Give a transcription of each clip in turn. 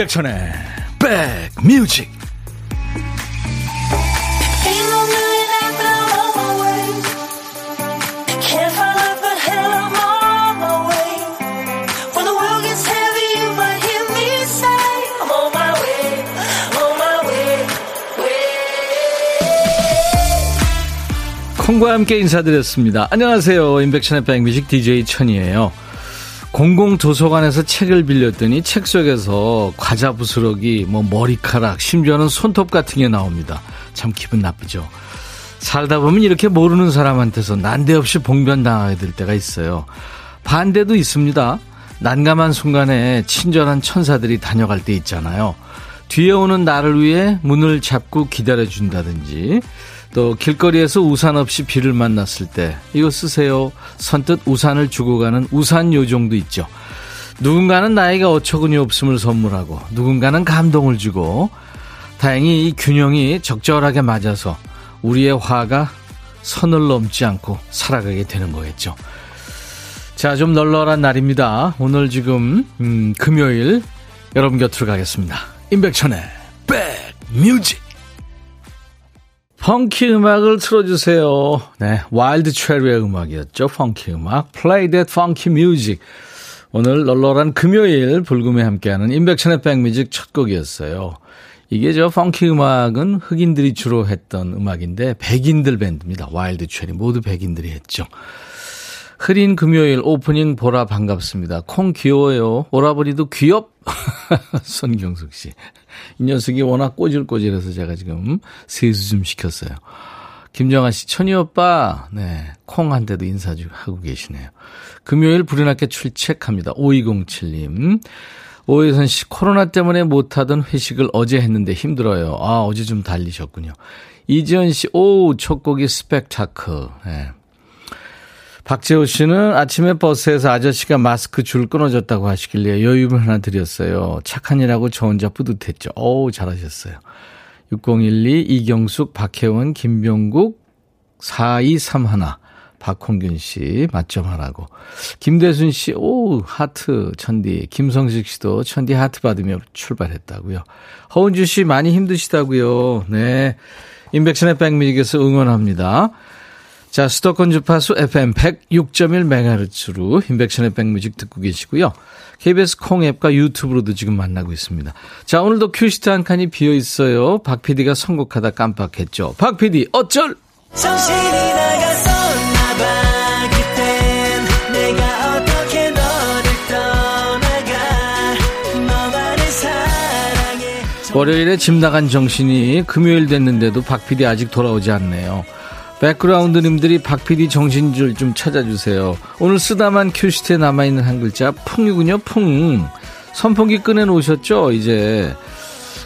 임백천의 백뮤직 콩과 함께 인사드렸습니다. 안녕하세요. 임백천의 백뮤직 DJ 천이에요. 공공도서관에서 책을 빌렸더니 책 속에서 과자 부스러기, 뭐 머리카락, 심지어는 손톱 같은 게 나옵니다. 참 기분 나쁘죠. 살다 보면 이렇게 모르는 사람한테서 난데없이 봉변당하게 될 때가 있어요. 반대도 있습니다. 난감한 순간에 친절한 천사들이 다녀갈 때 있잖아요. 뒤에 오는 나를 위해 문을 잡고 기다려준다든지, 또 길거리에서 우산 없이 비를 만났을 때 이거 쓰세요. 선뜻 우산을 주고 가는 우산 요정도 있죠. 누군가는 나에게 어처구니 없음을 선물하고 누군가는 감동을 주고 다행히 이 균형이 적절하게 맞아서 우리의 화가 선을 넘지 않고 살아가게 되는 거겠죠. 자, 좀 널널한 날입니다. 오늘 지금 음, 금요일 여러분 곁으로 가겠습니다. 임백천의 백뮤직 펑키 음악을 틀어주세요. 네, 와일드 체리의 음악이었죠. 펑키 음악. Play that funky music. 오늘 널널한 금요일 불금에 함께하는 임백천의 백뮤직 첫 곡이었어요. 이게 저 펑키 음악은 흑인들이 주로 했던 음악인데 백인들 밴드입니다. 와일드 체리 모두 백인들이 했죠. 흐린 금요일 오프닝 보라 반갑습니다. 콩 귀여워요. 오라버니도 귀엽. 손경숙 씨. 이 녀석이 워낙 꼬질꼬질해서 제가 지금 세수 좀 시켰어요. 김정아 씨, 천희 오빠, 네, 콩한테도 인사 좀 하고 계시네요. 금요일 불이나게 출첵합니다. 5207님. 오혜선 씨, 코로나 때문에 못하던 회식을 어제 했는데 힘들어요. 아, 어제 좀 달리셨군요. 이지연 씨, 오, 첫 곡이 스펙타클. 네. 박재호 씨는 아침에 버스에서 아저씨가 마스크 줄 끊어졌다고 하시길래 여유를 하나 드렸어요. 착한 일하고 저 혼자 뿌듯했죠. 어우, 잘하셨어요. 6012, 이경숙, 박혜원, 김병국, 4231, 박홍균 씨, 맞점 하라고. 김대순 씨, 오, 하트, 천디. 김성식 씨도 천디 하트 받으며 출발했다고요. 허은주 씨, 많이 힘드시다고요. 네. 인백션의 백뮤직에서 응원합니다. 자, 수도권 주파수 FM 106.1MHz로 인백션의 백뮤직 듣고 계시고요. KBS 콩 앱과 유튜브로도 지금 만나고 있습니다. 자, 오늘도 큐시트 한 칸이 비어 있어요. 박 PD가 선곡하다 깜빡했죠. 박 PD, 어쩔! 월요일에 집 나간 정신이 금요일 됐는데도 박 PD 아직 돌아오지 않네요. 백그라운드님들이 박PD 정신줄 좀 찾아주세요. 오늘 쓰다만 큐시트에 남아있는 한 글자 풍이군요. 풍. 선풍기 꺼내놓으셨죠? 이제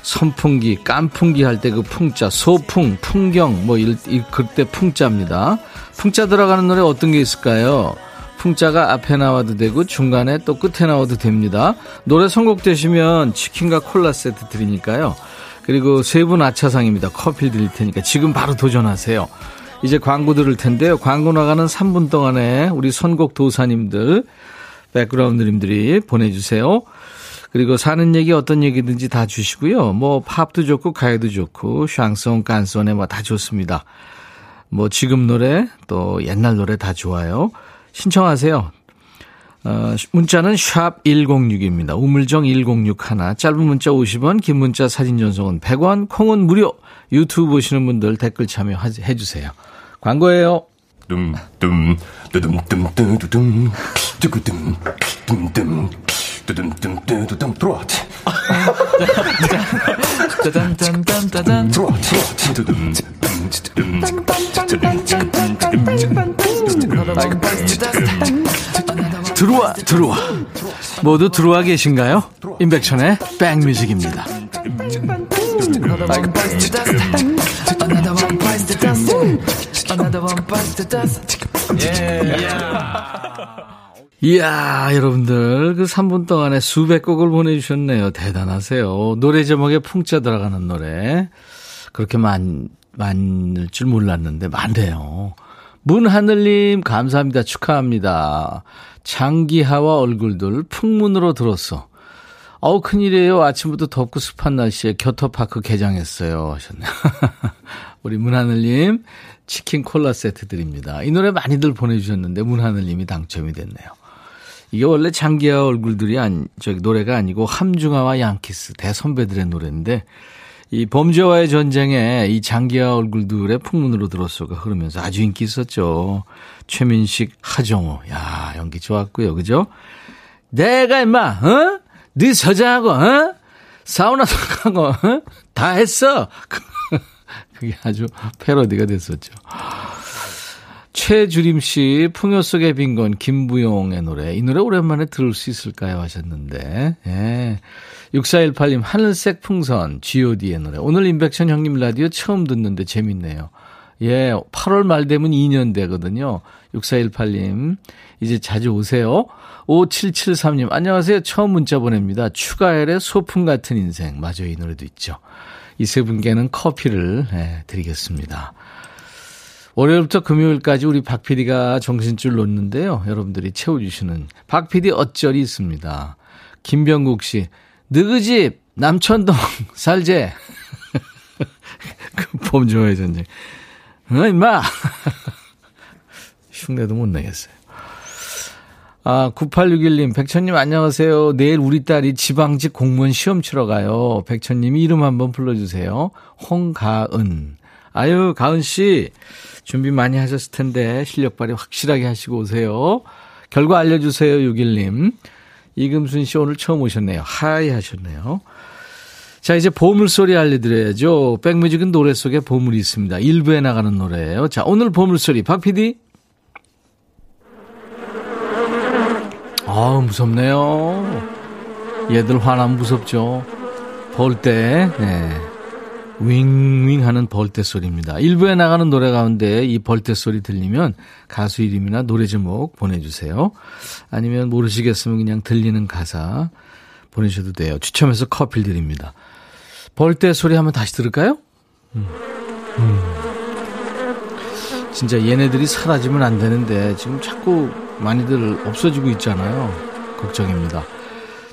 선풍기, 깐풍기 할 때 그 풍자, 소풍, 풍경 뭐 이, 이 그때 풍자입니다. 풍자 들어가는 노래 어떤 게 있을까요? 풍자가 앞에 나와도 되고 중간에 또 끝에 나와도 됩니다. 노래 선곡되시면 치킨과 콜라 세트 드리니까요. 그리고 세 분 아차상입니다. 커피 드릴 테니까 지금 바로 도전하세요. 이제 광고 들을 텐데요. 광고 나가는 3분 동안에 우리 선곡 도사님들, 백그라운드님들이 보내주세요. 그리고 사는 얘기 어떤 얘기든지 다 주시고요. 뭐 팝도 좋고 가요도 좋고 샹송, 깐송에 뭐 다 좋습니다. 뭐 지금 노래 또 옛날 노래 다 좋아요. 신청하세요. 어, 문자는 샵 1061입니다. 우물정 1061 짧은 문자 50원 긴 문자 사진 전송은 100원 콩은 무료 유튜브 보시는 분들 댓글 참여해 주세요. 광고예요. 둠둠 둠둠. 들어와 들어와 모두 들어와 계신가요? 임백천의 백뮤직입니다. 이야, 여러분들, 그 3분 동안에 수백 곡을 보내주셨네요. 대단하세요. 노래 제목에 풍자 들어가는 노래. 그렇게 많, 많을 줄 몰랐는데, 많네요. 문하늘님, 감사합니다. 축하합니다. 장기하와 얼굴들 풍문으로 들었어. 어우, 큰일이에요. 아침부터 덥고 습한 날씨에 겨터파크 개장했어요. 하셨네요. 우리 문하늘님, 치킨 콜라 세트 드립니다. 이 노래 많이들 보내주셨는데, 문하늘님이 당첨이 됐네요. 이게 원래 장기하 얼굴들이 아니, 저기 노래가 아니고 함중아와 양키스 대선배들의 노래인데, 이 범죄와의 전쟁에 이 장기하 얼굴들의 풍문으로 들었어가 흐르면서 아주 인기 있었죠. 최민식, 하정우. 야, 연기 좋았고요. 그죠? 내가 임마, 어? 네 서장하고, 어? 사우나도 가고, 어? 다 했어. 그게 아주 패러디가 됐었죠. 최주림 씨, 풍요 속의 빈곤, 김부용의 노래. 이 노래 오랜만에 들을 수 있을까요? 하셨는데, 예. 6418님, 하늘색 풍선, GOD의 노래. 오늘 임백천 형님 라디오 처음 듣는데 재밌네요. 예, 8월 말 되면 2년 되거든요. 6418님, 이제 자주 오세요. 5773님, 안녕하세요. 처음 문자 보냅니다. 추가열의 소풍 같은 인생. 맞아요. 이 노래도 있죠. 이 세 분께는 커피를 예, 드리겠습니다. 월요일부터 금요일까지 우리 박 PD가 정신줄 놓는데요. 여러분들이 채워주시는 박 PD 어쩔이 있습니다. 김병국 씨, 너그 집, 남천동, 살제. 그 범죄와의 전쟁. 어, 임마! 흉내도 못 내겠어요. 아, 9861님, 백천님 안녕하세요. 내일 우리 딸이 지방직 공무원 시험 치러 가요. 백천님이 이름 한번 불러주세요. 홍가은. 아유, 가은씨. 준비 많이 하셨을 텐데 실력 발휘 확실하게 하시고 오세요. 결과 알려주세요, 6일님. 이금순 씨 오늘 처음 오셨네요. 하이 하셨네요. 자, 이제 보물소리 알려드려야죠. 백뮤직은 노래 속에 보물이 있습니다. 일부에 나가는 노래예요. 자, 오늘 보물소리 박 PD. 아, 무섭네요. 얘들 화나면 무섭죠. 볼 때, 네. 윙윙 하는 벌떼 소리입니다. 일부에 나가는 노래 가운데 이 벌떼 소리 들리면 가수 이름이나 노래 제목 보내주세요. 아니면 모르시겠으면 그냥 들리는 가사 보내셔도 돼요. 추첨해서 커피 드립니다. 벌떼 소리 한번 다시 들을까요? 음. 음. 진짜 얘네들이 사라지면 안 되는데 지금 자꾸 많이들 없어지고 있잖아요. 걱정입니다.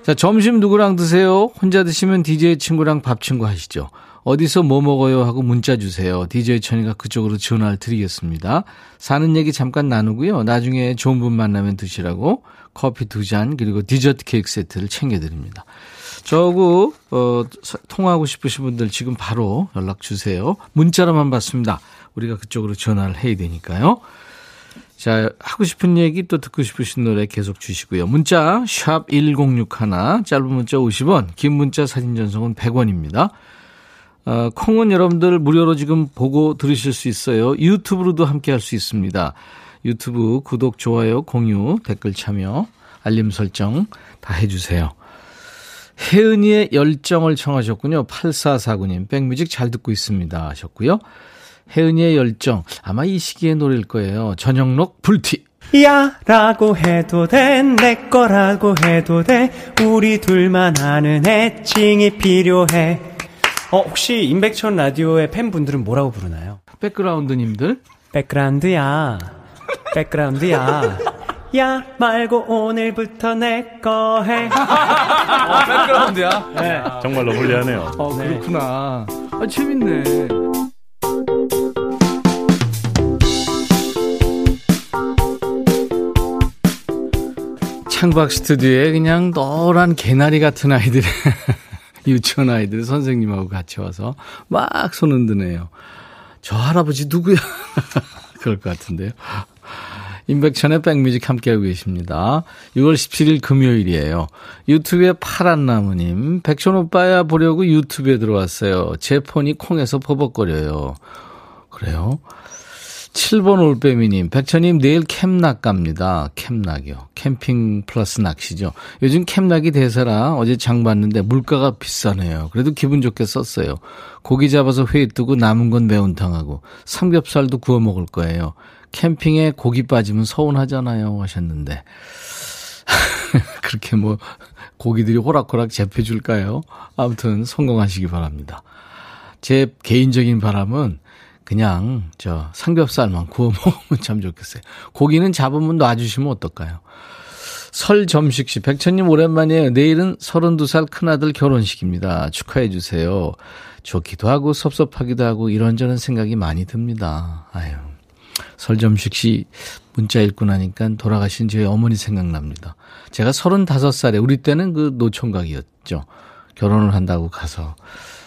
자, 점심 누구랑 드세요? 혼자 드시면 DJ 친구랑 밥 친구 하시죠. 어디서 뭐 먹어요 하고 문자 주세요. DJ 천이가 그쪽으로 전화를 드리겠습니다. 사는 얘기 잠깐 나누고요. 나중에 좋은 분 만나면 드시라고 커피 두 잔 그리고 디저트 케이크 세트를 챙겨드립니다. 저하고 어, 통화하고 싶으신 분들 지금 바로 연락 주세요. 문자로만 받습니다. 우리가 그쪽으로 전화를 해야 되니까요. 자, 하고 싶은 얘기 또 듣고 싶으신 노래 계속 주시고요. 문자 샵 1061, 짧은 문자 50원, 긴 문자 사진 전송은 100원입니다. 어, 콩은 여러분들 무료로 지금 보고 들으실 수 있어요. 유튜브로도 함께 할 수 있습니다. 유튜브 구독, 좋아요, 공유, 댓글 참여, 알림 설정 다 해주세요. 혜은이의 열정을 청하셨군요. 8449님. 백뮤직 잘 듣고 있습니다. 하셨고요. 혜은이의 열정. 아마 이 시기의 노래일 거예요. 전영록 불티. 야 라고 해도 돼 내 거라고 해도 돼 우리 둘만 아는 애칭이 필요해 어, 혹시 임백천 라디오의 팬분들은 뭐라고 부르나요? 백그라운드님들? 백그라운드야. 백그라운드야. 야 말고 오늘부터 내 거 해. 어, 백그라운드야? 네. 정말로 불리하네요. 어, 그렇구나. 아, 재밌네. 창박 스튜디오에 그냥 노란 개나리 같은 아이들이 유치원 아이들 선생님하고 같이 와서 막 손 흔드네요. 저 할아버지 누구야? 그럴 것 같은데요. 임백천의 백뮤직 함께하고 계십니다. 6월 17일 금요일이에요. 유튜브에 파란 나무님, 백천 오빠야 보려고 유튜브에 들어왔어요. 제 폰이 콩에서 버벅거려요. 그래요? 7번 올빼미님, 백천님 내일 캠낙 갑니다. 캠낙이요. 캠핑 플러스 낚시죠. 요즘 캠낙이 대세라 어제 장 봤는데 물가가 비싸네요. 그래도 기분 좋게 썼어요. 고기 잡아서 회 뜨고 남은 건 매운탕하고 삼겹살도 구워 먹을 거예요. 캠핑에 고기 빠지면 서운하잖아요. 하셨는데. 그렇게 뭐 고기들이 호락호락 잡혀줄까요? 아무튼 성공하시기 바랍니다. 제 개인적인 바람은 그냥 저 삼겹살만 구워 먹으면 참 좋겠어요. 고기는 잡으면 놔주시면 어떨까요? 설 점식 씨, 백천님 오랜만이에요. 내일은 32살 큰아들 결혼식입니다. 축하해 주세요. 좋기도 하고 섭섭하기도 하고 이런저런 생각이 많이 듭니다. 아유. 설 점식 씨 문자 읽고 나니까 돌아가신 저희 어머니 생각납니다. 제가 35살에 우리 때는 그 노총각이었죠. 결혼을 한다고 가서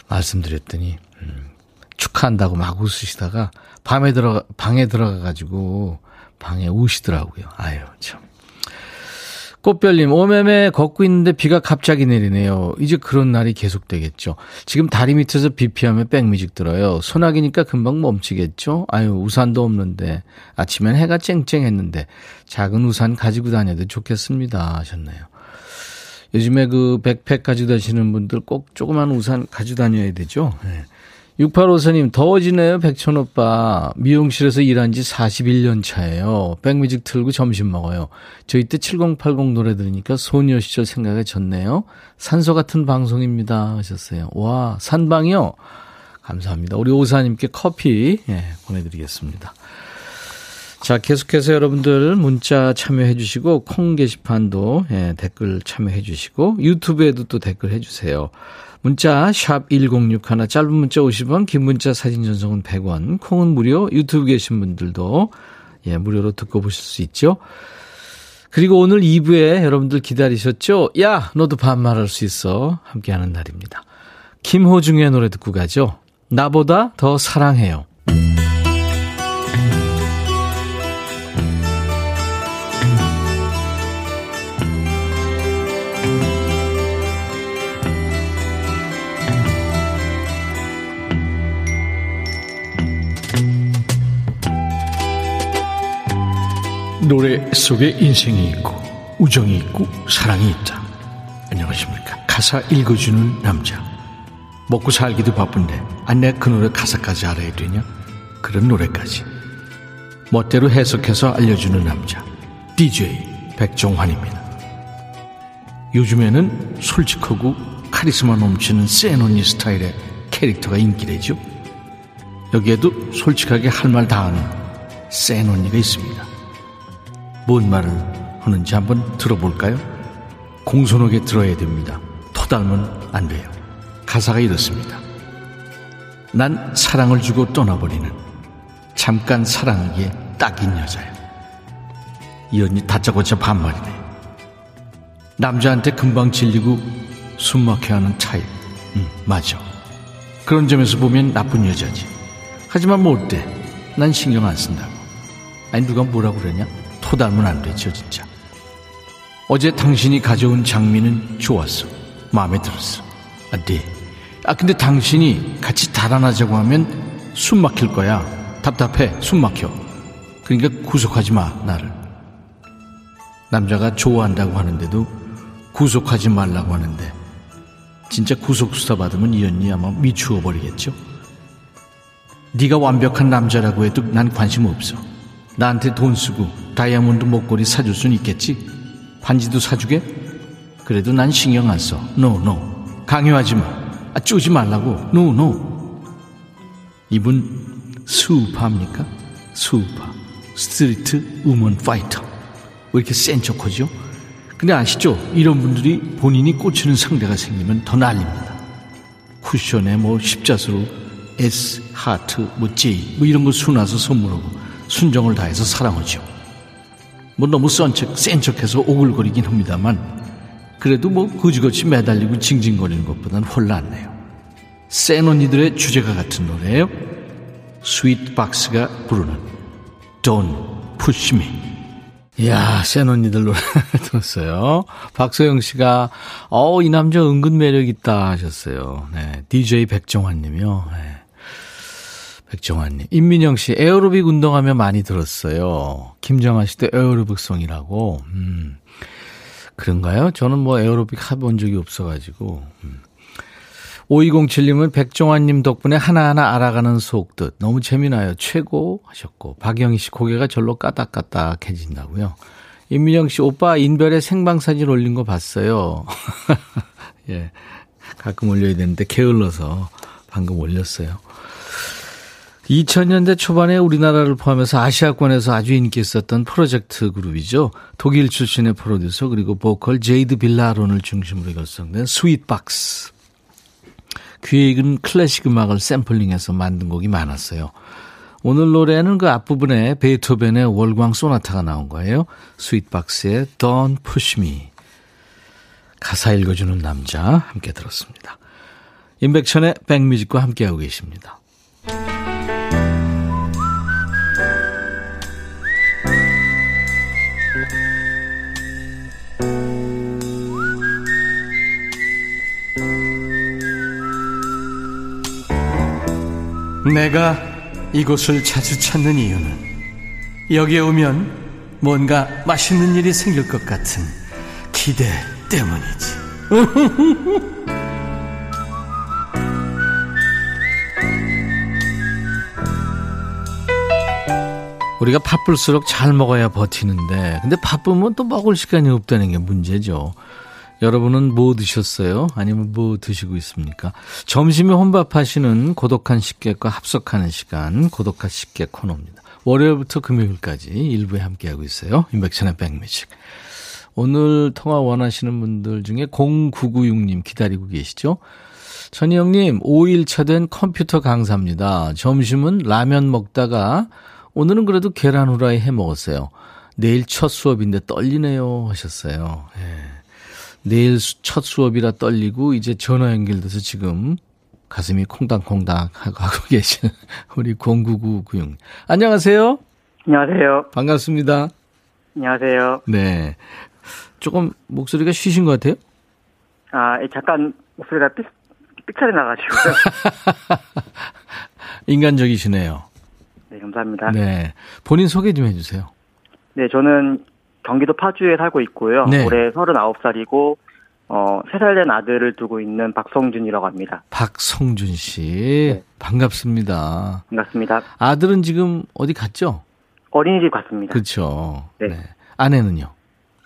말씀드렸더니 음, 축하한다고 막 웃으시다가 밤에 들어가 방에 들어가 가지고 방에 우시더라고요. 아유 참. 꽃별님, 오매매 걷고 있는데 비가 갑자기 내리네요. 이제 그런 날이 계속되겠죠. 지금 다리 밑에서 비 피하면 백뮤직 들어요. 소나기니까 금방 멈추겠죠? 아유, 우산도 없는데. 아침엔 해가 쨍쨍했는데. 작은 우산 가지고 다녀도 좋겠습니다. 하셨네요. 요즘에 그 백팩 가지고 다니시는 분들 꼭 조그만 우산 가지고 다녀야 되죠. 네. 6854님, 더워지네요, 백천 오빠. 미용실에서 일한 지 41년 차예요. 백뮤직 틀고 점심 먹어요. 저희 때 7080 노래 들으니까 소녀 시절 생각이 졌네요. 산소 같은 방송입니다. 하셨어요. 와, 산방이요? 감사합니다. 우리 오사님께 커피, 예, 보내드리겠습니다. 자, 계속해서 여러분들 문자 참여해 주시고, 콩 게시판도, 예, 댓글 참여해 주시고, 유튜브에도 또 댓글 해 주세요. 문자 샵 1061, 짧은 문자 50원, 긴 문자 사진 전송은 100원, 콩은 무료, 유튜브 계신 분들도 예, 무료로 듣고 보실 수 있죠. 그리고 오늘 2부에 여러분들 기다리셨죠? 야, 너도 반말할 수 있어. 함께하는 날입니다. 김호중의 노래 듣고 가죠. 나보다 더 사랑해요. 노래 속에 인생이 있고 우정이 있고 사랑이 있다. 안녕하십니까. 가사 읽어주는 남자. 먹고 살기도 바쁜데 안 내 그 노래 가사까지 알아야 되냐? 그런 노래까지. 멋대로 해석해서 알려주는 남자. DJ 백종환입니다. 요즘에는 솔직하고 카리스마 넘치는 센 언니 스타일의 캐릭터가 인기래죠. 여기에도 솔직하게 할 말 다 하는 센 언니가 있습니다. 뭔 말을 하는지 한번 들어볼까요? 공손하게 들어야 됩니다. 토달면 안 돼요. 가사가 이렇습니다. 난 사랑을 주고 떠나버리는 잠깐 사랑하기에 딱인 여자야. 이 언니 다짜고짜 반말이네. 남자한테 금방 질리고 숨막혀하는 타입. 응, 맞아. 그런 점에서 보면 나쁜 여자지. 하지만 뭐 어때? 난 신경 안 쓴다고. 아니 누가 뭐라고 그러냐? 토달면 안 되죠, 진짜. 어제 당신이 가져온 장미는 좋았어. 마음에 들었어. 아, 네. 아, 근데 당신이 같이 달아나자고 하면 숨 막힐 거야. 답답해. 숨 막혀. 그러니까 구속하지 마, 나를. 남자가 좋아한다고 하는데도 구속하지 말라고 하는데 진짜 구속수사 받으면 이 언니 아마 미추어 버리겠죠? 네가 완벽한 남자라고 해도 난 관심 없어. 나한테 돈 쓰고 다이아몬드 목걸이 사줄 순 있겠지? 반지도 사주게? 그래도 난 신경 안 써. No, no. 강요하지 마. 아, 쪼지 말라고. No, no. 이분 수우파입니까? 수우파. 스트리트 우먼 파이터. 왜 이렇게 센 척하죠? 근데 아시죠? 이런 분들이 본인이 꽂히는 상대가 생기면 더 난립니다. 쿠션에 뭐 십자수로 S, 하트, 뭐 J, 뭐 이런 거 수놔서 선물하고 순정을 다해서 사랑하죠. 뭐 너무 썬 척, 센 척해서 오글거리긴 합니다만 그래도 뭐 거지같이 매달리고 징징거리는 것보다는 훨 낫네요. 센 언니들의 주제가 같은 노래예요. 스윗박스가 부르는 Don't Push Me. 이야, 센 언니들 노래 들었어요. 박소영 씨가, 어, 이 남자 은근 매력 있다 하셨어요. 네. DJ 백종환 님이요. 네. 백정환님. 임민영 씨, 에어로빅 운동하면 많이 들었어요. 김정아 씨도 에어로빅송이라고. 음, 그런가요? 저는 뭐 에어로빅 해본 적이 없어가지고. 음. 5207님은 백종환님 덕분에 하나하나 알아가는 속뜻. 너무 재미나요. 최고 하셨고. 박영희 씨 고개가 절로 까딱까딱해진다고요. 임민영 씨, 오빠 인별에 생방사진 올린 거 봤어요. 예. 가끔 올려야 되는데 게을러서 방금 올렸어요. 2000년대 초반에 우리나라를 포함해서 아시아권에서 아주 인기 있었던 프로젝트 그룹이죠. 독일 출신의 프로듀서 그리고 보컬 제이드 빌라론을 중심으로 결성된 스윗박스. 귀에 익은 클래식 음악을 샘플링해서 만든 곡이 많았어요. 오늘 노래는 그 앞부분에 베이토벤의 월광 소나타가 나온 거예요. 스윗박스의 Don't Push Me. 가사 읽어주는 남자 함께 들었습니다. 임백천의 백뮤직과 함께하고 계십니다. 내가 이곳을 자주 찾는 이유는 여기에 오면 뭔가 맛있는 일이 생길 것 같은 기대 때문이지. 우리가 바쁠수록 잘 먹어야 버티는데, 근데 바쁘면 또 먹을 시간이 없다는 게 문제죠. 여러분은 뭐 드셨어요? 아니면 뭐 드시고 있습니까? 점심에 혼밥하시는 고독한 식객과 합석하는 시간, 고독한 식객 코너입니다. 월요일부터 금요일까지 일부에 함께하고 있어요. 인백천의 백뮤직. 오늘 통화 원하시는 분들 중에 0996님 기다리고 계시죠? 천희영님, 5일차 된 컴퓨터 강사입니다. 점심은 라면 먹다가 오늘은 그래도 계란 후라이 해 먹었어요. 내일 첫 수업인데 떨리네요 하셨어요. 예. 내일 첫 수업이라 떨리고 이제 전화 연결돼서 지금 가슴이 콩닥콩닥 하고 계신 우리 0999님. 안녕하세요. 안녕하세요. 반갑습니다. 안녕하세요. 네. 조금 목소리가 쉬신 것 같아요? 아, 잠깐 목소리가 삑, 삑사리 나가지고요. 인간적이시네요. 네, 감사합니다. 네. 본인 소개 좀 해주세요. 네, 저는 경기도 파주에 살고 있고요. 네. 올해 39살이고, 어, 3살 된 아들을 두고 있는 박성준이라고 합니다. 박성준 씨. 네. 반갑습니다. 반갑습니다. 아들은 지금 어디 갔죠? 어린이집 갔습니다. 그렇죠. 네. 아내는요?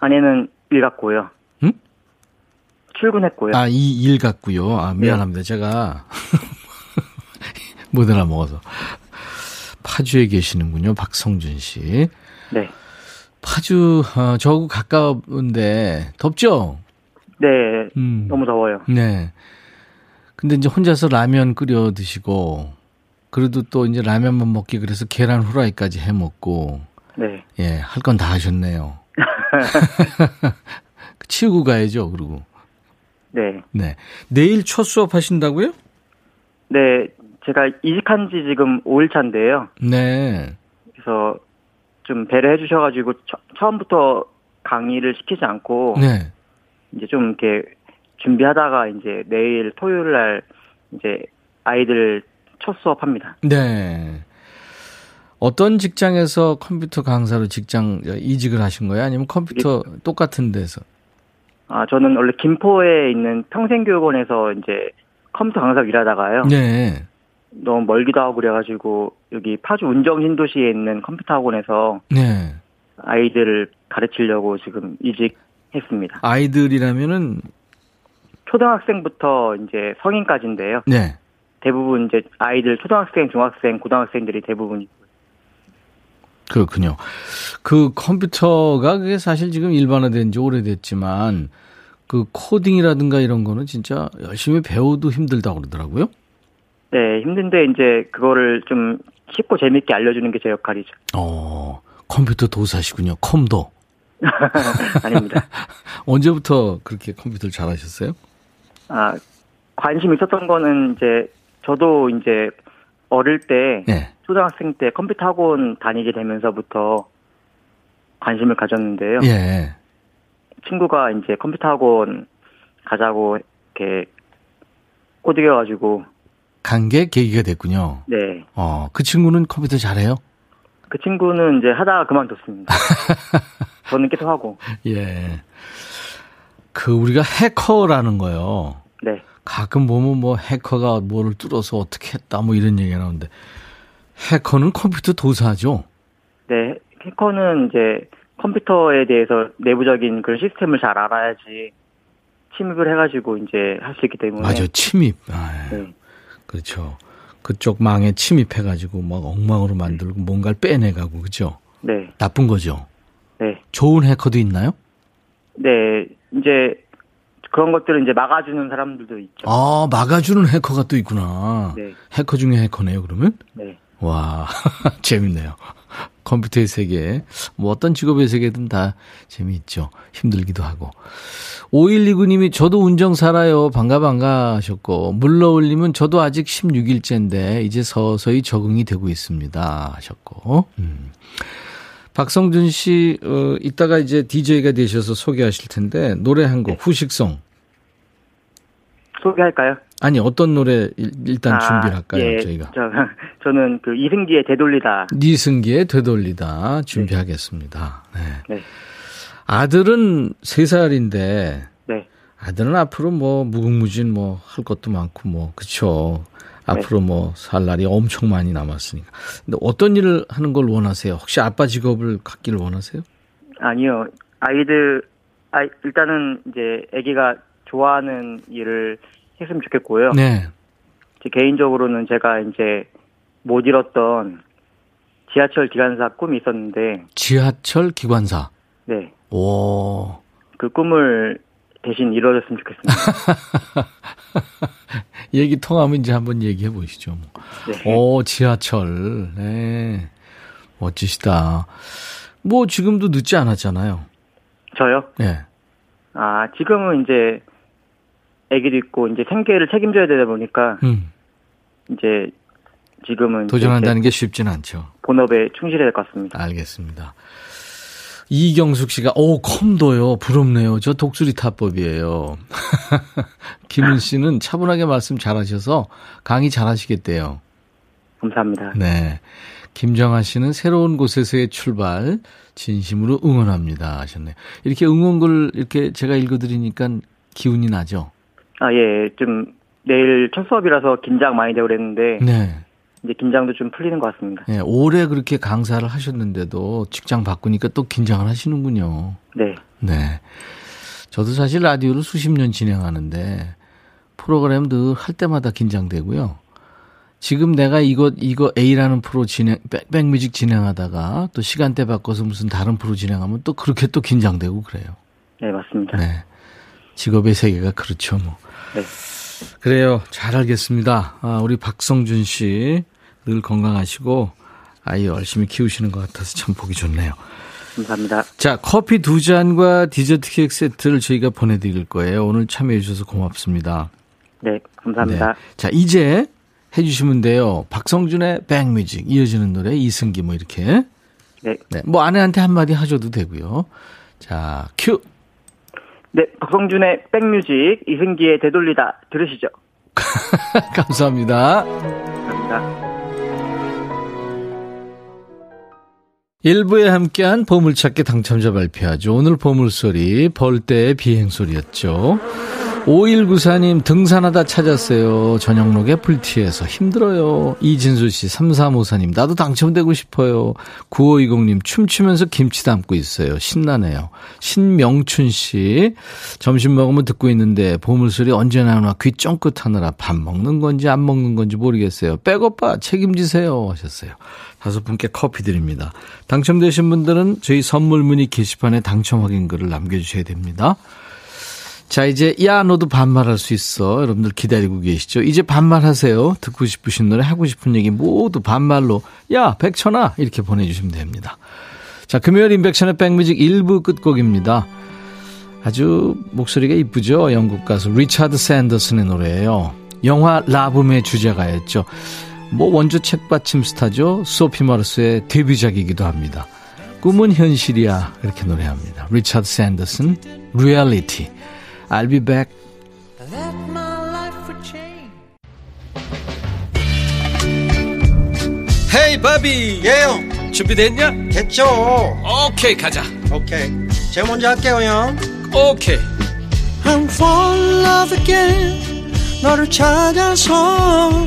아내는 일 갔고요. 응? 출근했고요. 아, 이일 같고요. 아, 미안합니다. 제가 못 알아먹어서. 파주에 계시는군요. 박성준 씨. 네. 파주, 어, 저하고 가까운데, 덥죠? 네, 음. 너무 더워요. 네. 근데 이제 혼자서 라면 끓여 드시고, 그래도 또 이제 라면만 먹기 그래서 계란 후라이까지 해 먹고, 네. 예, 할 건 다 하셨네요. 치우고 가야죠, 그리고. 네. 네. 내일 첫 수업 하신다고요? 네, 제가 이직한 지 지금 5일 차인데요. 네. 그래서 좀 배려해 주셔가지고 처, 음부터 강의를 시키지 않고 네. 이제 좀 이렇게 준비하다가 이제 내일 토요일 날 이제 아이들 첫 수업합니다. 네. 어떤 직장에서 컴퓨터 강사로 직장 이직을 하신 거예요? 아니면 컴퓨터 똑같은 데서? 아 저는 원래 김포에 있는 평생교육원에서 이제 컴퓨터 강사로 일하다가요. 네. 너무 멀기도 하고 그래가지고 여기 파주 운정 신도시에 있는 컴퓨터 학원에서 네. 아이들을 가르치려고 지금 이직 했습니다. 아이들이라면은 초등학생부터 이제 성인까지인데요. 네. 대부분 이제 아이들 초등학생, 중학생, 고등학생들이 대부분 그렇군요. 그 컴퓨터가 그게 사실 지금 일반화된 지 오래됐지만 그 코딩이라든가 이런 거는 진짜 열심히 배워도 힘들다고 그러더라고요. 네, 힘든데 이제 그거를 좀 쉽고 재밌게 알려주는 게 제 역할이죠. 어, 컴퓨터 도사시군요. 컴도. 아닙니다. 언제부터 그렇게 컴퓨터를 잘하셨어요? 아, 관심 있었던 거는 이제 저도 이제 어릴 때 네. 초등학생 때 컴퓨터 학원 다니게 되면서부터 관심을 가졌는데요. 예. 친구가 이제 컴퓨터 학원 가자고 이렇게 꼬드겨가지고 간 게 계기가 됐군요. 네. 어, 그 친구는 컴퓨터 잘해요? 그 친구는 이제 하다가 그만뒀습니다. 저는 계속 하고. 예. 그 우리가 해커라는 거요. 네. 가끔 보면 뭐 해커가 뭐를 뚫어서 어떻게 했다 뭐 이런 얘기가 나오는데 해커는 컴퓨터 도사죠. 네. 해커는 이제 컴퓨터에 대해서 내부적인 그런 시스템을 잘 알아야지 침입을 해가지고 이제 할 수 있기 때문에. 맞아 침입. 아, 네. 그렇죠. 그쪽 망에 침입해가지고 막 엉망으로 만들고 뭔가를 빼내가고 그죠? 네. 나쁜 거죠. 네. 좋은 해커도 있나요? 네. 이제 그런 것들을 이제 막아주는 사람들도 있죠. 아 막아주는 해커가 또 있구나. 네. 해커 중에 해커네요. 그러면 네. 와 재밌네요. 컴퓨터의 세계, 뭐 어떤 직업의 세계든 다 재미있죠. 힘들기도 하고. 5129님이 저도 운정 살아요. 반가 반가 하셨고, 물러올리면 저도 아직 16일째인데, 이제 서서히 적응이 되고 있습니다. 하셨고, 음. 박성준 씨, 어, 이따가 이제 DJ가 되셔서 소개하실 텐데, 노래 한 곡, 후식송. 소개할까요? 아니, 어떤 노래 일- 일단 아, 준비를 할까요, 예, 저희가? 저, 저는 그 이승기의 되돌리다. 니승기의 되돌리다 준비하겠습니다. 네. 네. 아들은 3살인데, 네. 아들은 앞으로 뭐 무궁무진 뭐 할 것도 많고 뭐, 그쵸. 앞으로 뭐 살 날이 엄청 많이 남았으니까. 근데 어떤 일을 하는 걸 원하세요? 혹시 아빠 직업을 갖기를 원하세요? 아니요. 아이들, 아 일단은 이제 아기가 좋아하는 일을 했으면 좋겠고요. 네. 제 개인적으로는 제가 이제 못 이뤘던 지하철 기관사 꿈이 있었는데, 지하철 기관사. 네. 오. 그 꿈을 대신 이뤄졌으면 좋겠습니다. 얘기 통하면 이제 한번 얘기해 보시죠. 뭐. 네. 오, 지하철. 네. 멋지시다. 뭐 지금도 늦지 않았잖아요. 저요? 네. 아, 지금은 이제 아기도 있고 이제 생계를 책임져야 되다 보니까 음. 이제 지금은 도전한다는 게 쉽진 않죠. 본업에 충실해야 될 것 같습니다. 알겠습니다. 이경숙 씨가, 오, 컴도요. 부럽네요. 저 독수리 타법이에요. 김은 씨는 차분하게 말씀 잘하셔서 강의 잘하시겠대요. 감사합니다. 네. 김정아 씨는 새로운 곳에서의 출발, 진심으로 응원합니다. 하셨네요. 이렇게 응원글 이렇게 제가 읽어드리니까 기운이 나죠? 아, 예. 좀 내일 첫 수업이라서 긴장 많이 되고 그랬는데 네. 이제 긴장도 좀 풀리는 것 같습니다. 네. 오래 그렇게 강사를 하셨는데도 직장 바꾸니까 또 긴장을 하시는군요. 네. 네. 저도 사실 라디오를 수십 년 진행하는데 프로그램 늘할 때마다 긴장되고요. 지금 내가 이거 이거 A라는 프로 진행 백, 백뮤직 진행하다가 또 시간대 바꿔서 무슨 다른 프로 진행하면 또 그렇게 또 긴장되고 그래요. 네, 맞습니다. 네. 직업의 세계가 그렇죠, 뭐. 네. 그래요. 잘 알겠습니다. 아, 우리 박성준 씨 늘 건강하시고 아이 열심히 키우시는 것 같아서 참 보기 좋네요. 감사합니다. 자, 커피 두 잔과 디저트 케이크 세트를 저희가 보내드릴 거예요. 오늘 참여해 주셔서 고맙습니다. 네, 감사합니다. 네. 자, 이제 해주시면 돼요. 박성준의 백뮤직 이어지는 노래 이승기 뭐 이렇게. 네. 네. 뭐 아내한테 한마디 하셔도 되고요. 자, 큐. 네, 박성준의 백뮤직 이승기의 되돌리다 들으시죠. 감사합니다. 감사합니다. 일부에 함께한 보물찾기 당첨자 발표하죠. 오늘 보물소리 벌떼의 비행소리였죠. 5194님 등산하다 찾았어요. 저녁록에 불티에서 힘들어요. 이진수 씨 3354님 나도 당첨되고 싶어요. 9520님 춤추면서 김치 담고 있어요. 신나네요. 신명춘 씨 점심 먹으면 듣고 있는데 보물소리 언제 나오나 귀 쫑긋 하느라 밥 먹는 건지 안 먹는 건지 모르겠어요. 백오빠 책임지세요 하셨어요. 다섯 분께 커피 드립니다. 당첨되신 분들은 저희 선물 문의 게시판에 당첨 확인글을 남겨주셔야 됩니다. 자, 이제, 야, 너도 반말할 수 있어. 여러분들 기다리고 계시죠? 이제 반말하세요. 듣고 싶으신 노래, 하고 싶은 얘기 모두 반말로, 야, 백천아! 이렇게 보내주시면 됩니다. 자, 금요일 임백천의 백뮤직 1부 끝곡입니다. 아주 목소리가 이쁘죠? 영국 가수 리차드 샌더슨의 노래예요. 영화 라붐의 주제가였죠. 뭐 원조 책받침 스타죠. 소피 마르소의 데뷔작이기도 합니다. 꿈은 현실이야. 이렇게 노래합니다. 리차드 샌더슨, 리얼리티. I'll be back. 헤이 바비 예영 준비됐냐? 됐죠 오케이 가자 오케이 제가 먼저 할게요 형 오케이 I'm fall in love again 너를 찾아서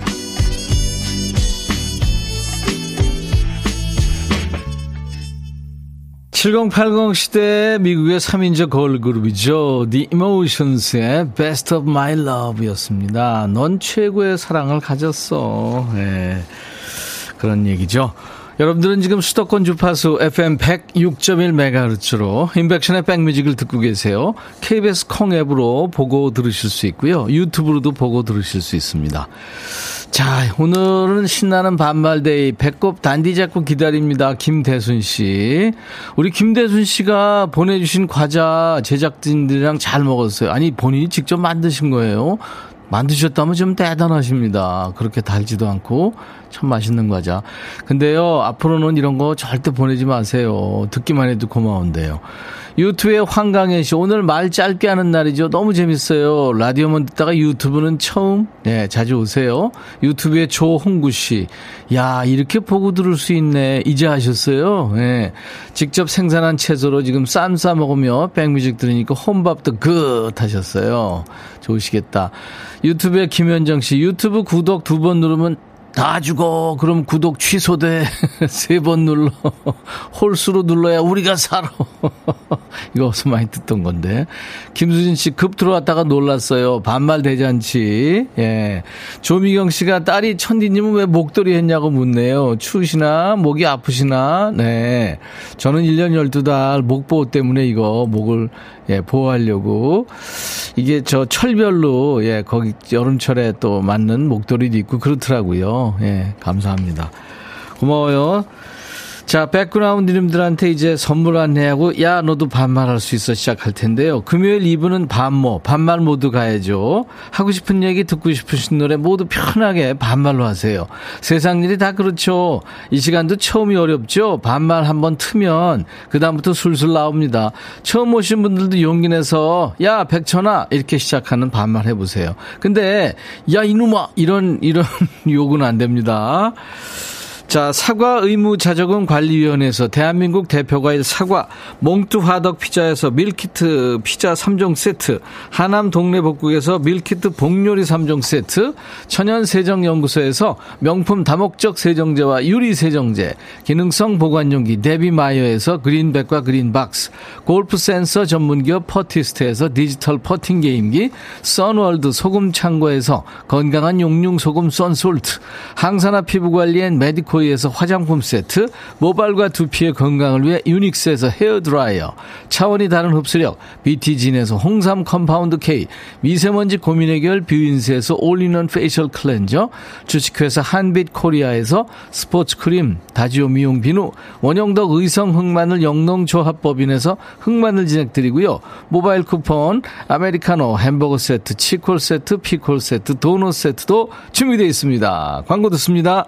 7080 시대 미국의 3인조 걸그룹이죠. The Emotions의 Best of My Love였습니다. 넌 최고의 사랑을 가졌어. 네. 그런 얘기죠. 여러분들은 지금 수도권 주파수 FM 106.1MHz로 인백션의 백뮤직을 듣고 계세요. KBS 콩 앱으로 보고 들으실 수 있고요. 유튜브로도 보고 들으실 수 있습니다. 자, 오늘은 신나는 반말데이 배꼽 단디 잡고 기다립니다. 김대순 씨. 우리 김대순 씨가 보내주신 과자 제작진들이랑 잘 먹었어요. 아니, 본인이 직접 만드신 거예요. 만드셨다면 좀 대단하십니다. 그렇게 달지도 않고 참 맛있는 과자. 근데요, 앞으로는 이런 거 절대 보내지 마세요. 듣기만 해도 고마운데요. 유튜브에 황강현 씨, 오늘 말 짧게 하는 날이죠. 너무 재밌어요. 라디오만 듣다가 유튜브는 처음, 네, 자주 오세요. 유튜브에 조홍구 씨, 야, 이렇게 보고 들을 수 있네. 이제 하셨어요. 네. 직접 생산한 채소로 지금 쌈 싸 먹으며 백뮤직 들으니까 혼밥도 good 하셨어요. 좋으시겠다. 유튜브에 김현정 씨, 유튜브 구독 두 번 누르면 다 죽어. 그럼 구독 취소돼. 세 번 눌러. 홀수로 눌러야 우리가 살아. 이거 어서 많이 듣던 건데. 김수진 씨 급 들어왔다가 놀랐어요. 반말 대잔치. 예. 조미경 씨가 딸이 천디님은 왜 목도리 했냐고 묻네요. 추우시나? 목이 아프시나? 네. 저는 1년 12달 목보호 때문에 이거 목을 예, 보호하려고. 이게 저 철별로, 예, 거기 여름철에 또 맞는 목도리도 있고 그렇더라고요. 예, 감사합니다. 고마워요. 자, 백그라운드 님들한테 이제 선물 안내하고, 야, 너도 반말할 수 있어 시작할 텐데요. 금요일 2부는 반모, 반말 모드 가야죠. 하고 싶은 얘기, 듣고 싶으신 노래 모두 편하게 반말로 하세요. 세상 일이 다 그렇죠. 이 시간도 처음이 어렵죠. 반말 한번 트면, 그다음부터 술술 나옵니다. 처음 오신 분들도 용기 내서, 야, 백천아, 이렇게 시작하는 반말 해보세요. 근데, 야, 이놈아! 이런, 이런 욕은 안 됩니다. 자, 사과 의무 자조금 관리위원회에서 대한민국 대표과일 사과, 몽뚜 화덕 피자에서 밀키트 피자 3종 세트, 하남 동네 복국에서 밀키트 복요리 3종 세트, 천연 세정 연구소에서 명품 다목적 세정제와 유리 세정제, 기능성 보관용기 데비마이어에서 그린백과 그린박스, 골프 센서 전문기업 퍼티스트에서 디지털 퍼팅 게임기, 선월드 소금 창고에서 건강한 용융 소금 썬솔트, 항산화 피부 관리엔 메디코 코이에서 화장품 세트, 모발과 두피의 건강을 위해 유닉스에서 헤어드라이어, 차원이 다른 흡수력, BT진에서 홍삼 compound K, 미세먼지 고민 해결 뷰인스에서 all-in-one facial cleanser, 주식회사 한빛 코리아에서 스포츠 크림, 다지오 미용 비누, 원형덕 의성 흑마늘 영농조합법인에서 흑마늘 진액 드리고요. 모바일 쿠폰, 아메리카노, 햄버거 세트, 치콜 세트, 피콜 세트, 도넛 세트도 준비되어 있습니다. 광고 듣습니다.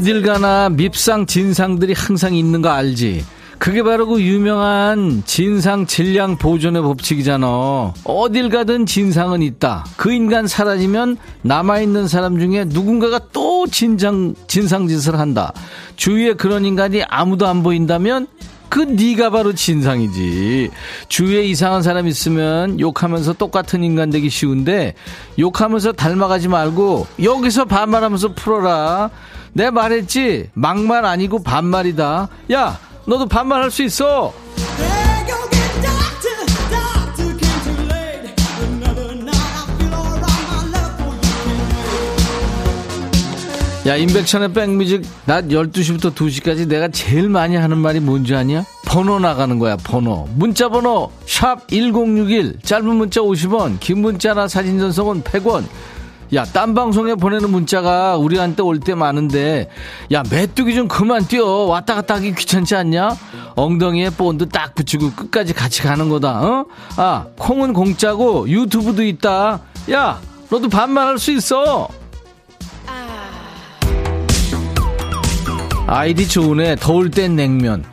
어딜 가나 밉상 진상들이 항상 있는 거 알지? 그게 바로 그 유명한 진상 질량 보존의 법칙이잖아. 어딜 가든 진상은 있다. 그 인간 사라지면 남아있는 사람 중에 누군가가 또 진상, 진상짓을 한다. 주위에 그런 인간이 아무도 안 보인다면 그 네가 바로 진상이지. 주위에 이상한 사람 있으면 욕하면서 똑같은 인간 되기 쉬운데 욕하면서 닮아가지 말고 여기서 반말하면서 풀어라. 내 말했지? 막말 아니고 반말이다. 야 너도 반말할 수 있어. 야 임백천의 백뮤직 낮 12시부터 2시까지 내가 제일 많이 하는 말이 뭔지 아냐? 번호 나가는 거야 번호. 문자 번호 샵 1061 짧은 문자 50원 긴 문자나 사진 전송은 100원. 야, 딴 방송에 보내는 문자가 우리한테 올 때 많은데, 야, 메뚜기 좀 그만 뛰어. 왔다 갔다 하기 귀찮지 않냐? 엉덩이에 본드 딱 붙이고 끝까지 같이 가는 거다, 어? 아, 콩은 공짜고 유튜브도 있다. 야, 너도 반말할 수 있어. 아이디 좋으네. 더울 땐 냉면.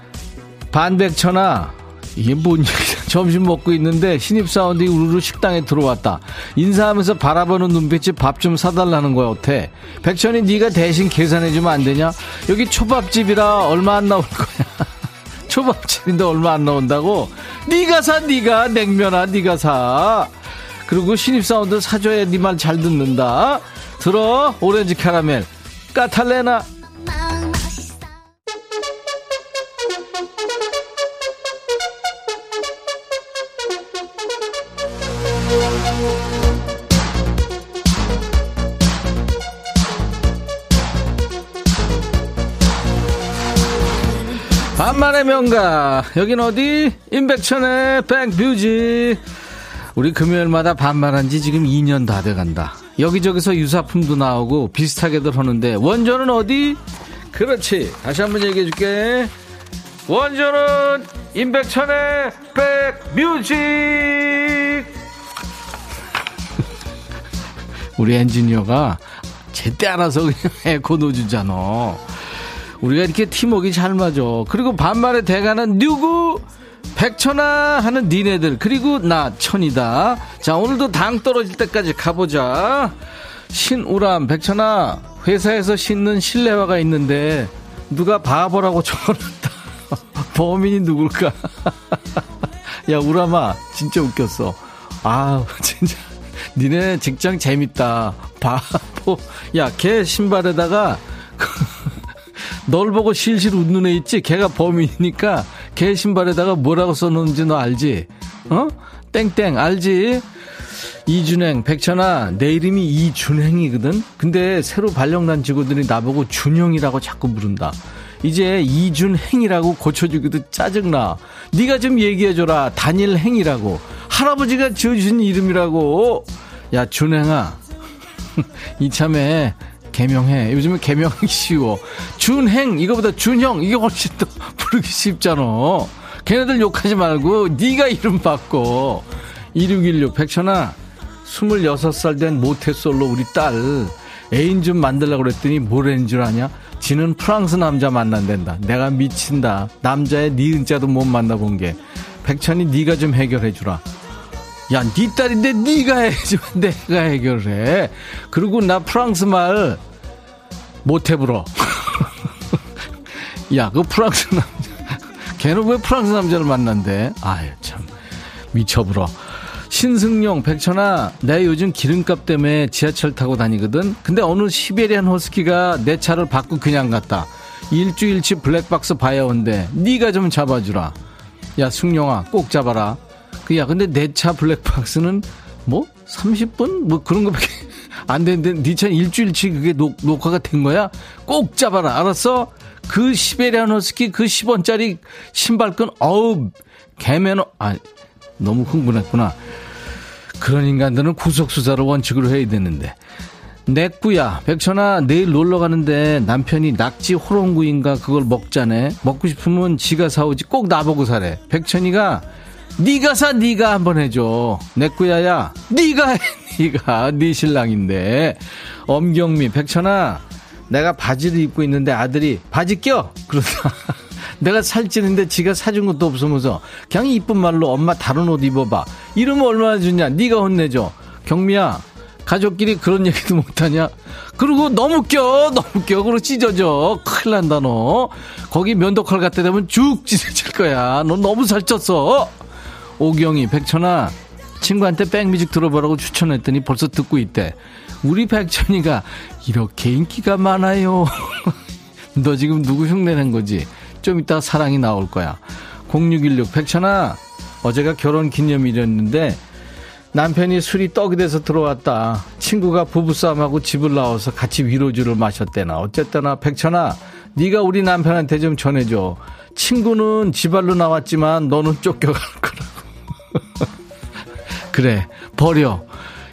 반백천아. 이게 뭔 얘기야. 점심 먹고 있는데 신입사원들이 우르르 식당에 들어왔다. 인사하면서 바라보는 눈빛이 밥 좀 사달라는 거야, 어때? 백천이 네가 대신 계산해주면 안 되냐? 여기 초밥집이라 얼마 안 나올 거야. 초밥집인데 얼마 안 나온다고? 네가 사, 네가 냉면아, 네가 사. 그리고 신입사원들 사줘야 네 말 잘 듣는다. 들어, 오렌지 카라멜. 까탈레나. 반만의 명가. 여긴 어디? 임백천의 백뮤직. 우리 금요일마다 반말한 지 지금 2년 다 돼간다. 여기저기서 유사품도 나오고 비슷하게들 하는데 원조는 어디? 그렇지. 다시 한번 얘기해 줄게. 원조는 임백천의 백뮤직. 우리 엔지니어가 제때 알아서 그냥 에코 넣어주잖아 우리가 이렇게 팀워크 잘 맞아. 그리고 반말의 대가는 누구? 백천아 하는 니네들 그리고 나 천이다. 자 오늘도 당 떨어질 때까지 가보자. 신우람 백천아 회사에서 신는 실내화가 있는데 누가 바보라고 적어놨다. 범인이 누굴까? 야 우람아 진짜 웃겼어. 아 진짜 니네 직장 재밌다. 바보. 야 걔 신발에다가 널 보고 실실 웃는 애 있지? 걔가 범인이니까 걔 신발에다가 뭐라고 써놓은지 너 알지? 어? 땡땡 알지? 이준행, 백천아, 내 이름이 이준행이거든? 근데 새로 발령난 직원들이 나보고 준형이라고 자꾸 부른다. 이제 이준행이라고 고쳐주기도 짜증나. 네가 좀 얘기해줘라. 단일행이라고. 할아버지가 지어주신 이름이라고. 야, 준행아. 이참에 개명해. 요즘에 개명하기 쉬워. 준행 이거보다 준형 이게 훨씬 더 부르기 쉽잖아. 걔네들 욕하지 말고 네가 이름 바꿔. 2616 백천아 26살 된 모태솔로 우리 딸 애인 좀 만들려고 그랬더니 뭐라는 줄 아냐? 지는 프랑스 남자 만난댄다. 내가 미친다. 남자의 니은자도 못 만나본 게. 백천이 네가 좀 해결해 주라. 야, 네 딸인데 네가 해야지 내가 해결해. 그리고 나 프랑스 말 못해 불어. 야, 그 프랑스 남자. 걔는 왜 프랑스 남자를 만난대? 아유, 참. 미쳐불어. 신승용, 백천아, 내 요즘 기름값 때문에 지하철 타고 다니거든? 근데 어느 시베리안 허스키가 내 차를 받고 그냥 갔다. 일주일치 블랙박스 봐야 온대. 네가 좀 잡아주라. 야, 승용아, 꼭 잡아라. 그 야, 근데 내 차 블랙박스는 뭐? 30분? 뭐 그런 거밖에 안 되는데 니차 일주일치 그게 녹, 녹화가 된 거야? 꼭 잡아라. 알았어? 그 시베리안 허스키 그 10원짜리 신발끈 어우 개매너 아 너무 흥분했구나. 그런 인간들은 구속수사를 원칙으로 해야 되는데. 내꾸야 백천아 내일 놀러 가는데 남편이 낙지 호롱구인가 그걸 먹자네 먹고 싶으면 지가 사오지 꼭 나보고 사래 백천이가 네가 사 네가 한번 해줘. 내꾸야야. 네가 해. 네가. 네 신랑인데. 엄경미 백천아 내가 바지를 입고 있는데 아들이 바지 껴. 그러다 내가 살찌는데 지가 사준 것도 없으면서 그냥 이쁜 말로 엄마 다른 옷 입어봐. 이러면 얼마나 좋냐. 네가 혼내줘. 경미야 가족끼리 그런 얘기도 못하냐? 그리고 너무 껴. 너무 껴. 그리고 찢어져. 큰일 난다 너. 거기 면도칼 갖다 대면 죽 찢어질 거야. 너 너무 살쪘어 오경이 백천아 친구한테 백뮤직 들어보라고 추천했더니 벌써 듣고 있대. 우리 백천이가 이렇게 인기가 많아요. 너 지금 누구 흉내낸 거지? 좀 이따 사랑이 나올 거야. 0616 백천아 어제가 결혼 기념일이었는데 남편이 술이 떡이 돼서 들어왔다. 친구가 부부싸움하고 집을 나와서 같이 위로주를 마셨대나. 어쨌거나 백천아 네가 우리 남편한테 좀 전해줘. 친구는 지발로 나왔지만 너는 쫓겨갈 거라고 그래 버려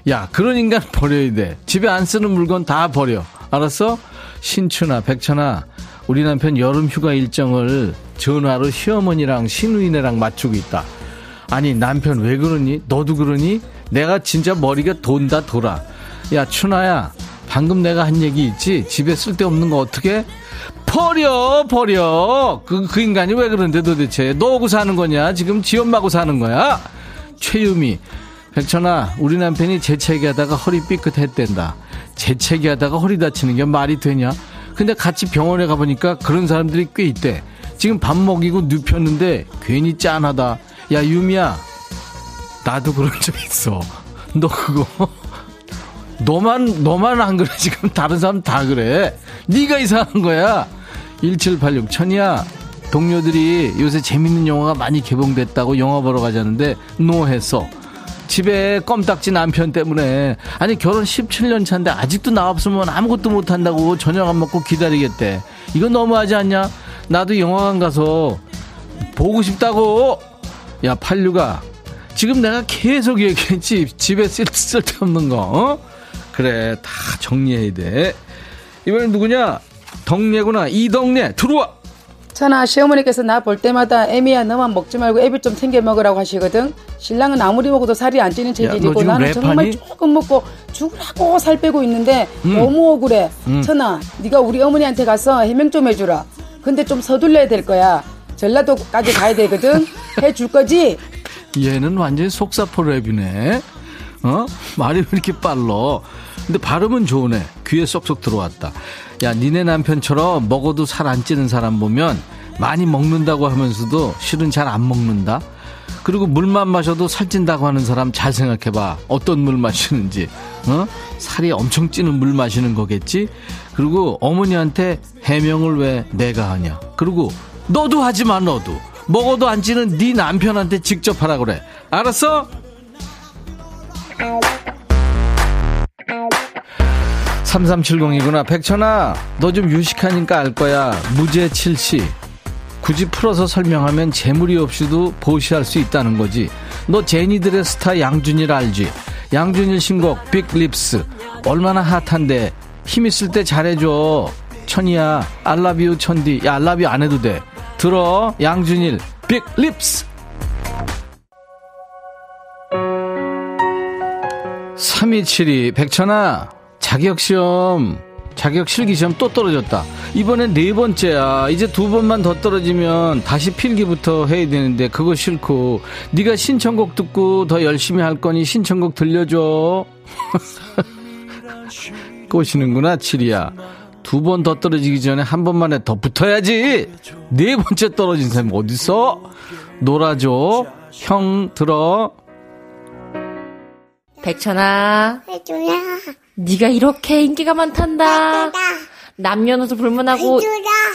야 그런 인간 버려야 돼 집에 안 쓰는 물건 다 버려 알았어? 신춘아 백천아 우리 남편 여름 휴가 일정을 전화로 시어머니랑 신우이네랑 맞추고 있다 아니 남편 왜 그러니? 너도 그러니? 내가 진짜 머리가 돈다 돌아. 야 춘아야 방금 내가 한 얘기 있지? 집에 쓸데없는 거 어떻게? 버려 버려 그, 그 인간이 왜 그런데 도대체 너하고 사는 거냐 지금 지 엄마하고 사는 거야 최유미 백천아. 우리 남편이 재채기 하다가 허리 삐끗했댄다. 재채기 하다가 허리 다치는 게 말이 되냐? 근데 같이 병원에 가보니까 그런 사람들이 꽤 있대. 지금 밥 먹이고 눕혔는데 괜히 짠하다. 야 유미야. 나도 그런 적 있어. 너 그거. 너만 너만 안 그래. 지금 다른 사람 다 그래. 네가 이상한 거야. 1786 천이야. 동료들이 요새 재밌는 영화가 많이 개봉됐다고 영화 보러 가자는데 노 했어 집에 껌딱지 남편 때문에. 아니 결혼 17년 차인데 아직도 나 없으면 아무것도 못 한다고 저녁 안 먹고 기다리겠대. 이거 너무하지 않냐? 나도 영화관 가서 보고 싶다고. 야 팔류가. 지금 내가 계속 얘기했지. 집에 쓸, 쓸데없는 거 어? 그래 다 정리해야 돼. 이번엔 누구냐? 덕례구나. 이덕례 들어와 천아 시어머니께서 나 볼 때마다 애미야 너만 먹지 말고 애비 좀 챙겨 먹으라고 하시거든 신랑은 아무리 먹어도 살이 안 찌는 체질이고 지금 나는? 정말 조금 먹고 죽으라고 살 빼고 있는데 음. 너무 억울해 음. 천아 네가 우리 어머니한테 가서 해명 좀 해주라 근데 좀 서둘러야 될 거야 전라도까지 가야 되거든 해줄 거지? 얘는 완전히 속사포 랩이네 어? 말이 왜 이렇게 빨라 근데 발음은 좋으네 귀에 쏙쏙 들어왔다 야 니네 남편처럼 먹어도 살 안 찌는 사람 보면 많이 먹는다고 하면서도 실은 잘 안 먹는다? 그리고 물만 마셔도 살찐다고 하는 사람 잘 생각해봐. 어떤 물 마시는지 어? 살이 엄청 찌는 물 마시는 거겠지? 그리고 어머니한테 해명을 왜 내가 하냐? 그리고 너도 하지 마 너도. 먹어도 안 찌는 네 남편한테 직접 하라 그래. 알았어? 3370이구나. 백천아 너 좀 유식하니까 알 거야. 무죄 7시. 굳이 풀어서 설명하면 재물이 없이도 보시할 수 있다는 거지. 너 제니들의 스타 양준일 알지? 양준일 신곡 빅립스 얼마나 핫한데. 힘 있을 때 잘해줘. 천이야 알라뷰 천디. 야 알라뷰 안 해도 돼. 들어 양준일 빅립스 3272 백천아 자격시험 자격 실기시험 또 떨어졌다. 이번엔 네 번째야. 이제 두 번만 더 떨어지면 다시 필기부터 해야 되는데 그거 싫고. 네가 신청곡 듣고 더 열심히 할 거니 신청곡 들려줘. 꼬시는구나 칠이야. 두 번 더 떨어지기 전에 한 번만에 더 붙어야지. 네 번째 떨어진 사람이 어딨어 놀아줘. 형 들어. 백천아, 해줘라. 네가 이렇게 인기가 많단다. 해줘라. 남녀노소 불문하고.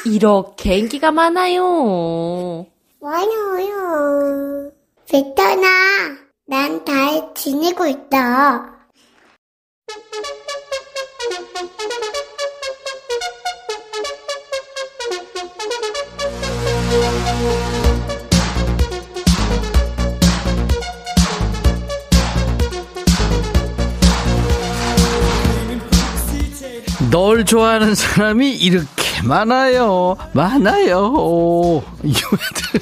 이렇게 인기가 많아요. 많아요. 베터나, 난 잘 지내고 있다. 널 좋아하는 사람이 이렇게 많아요. 많아요. 이 애들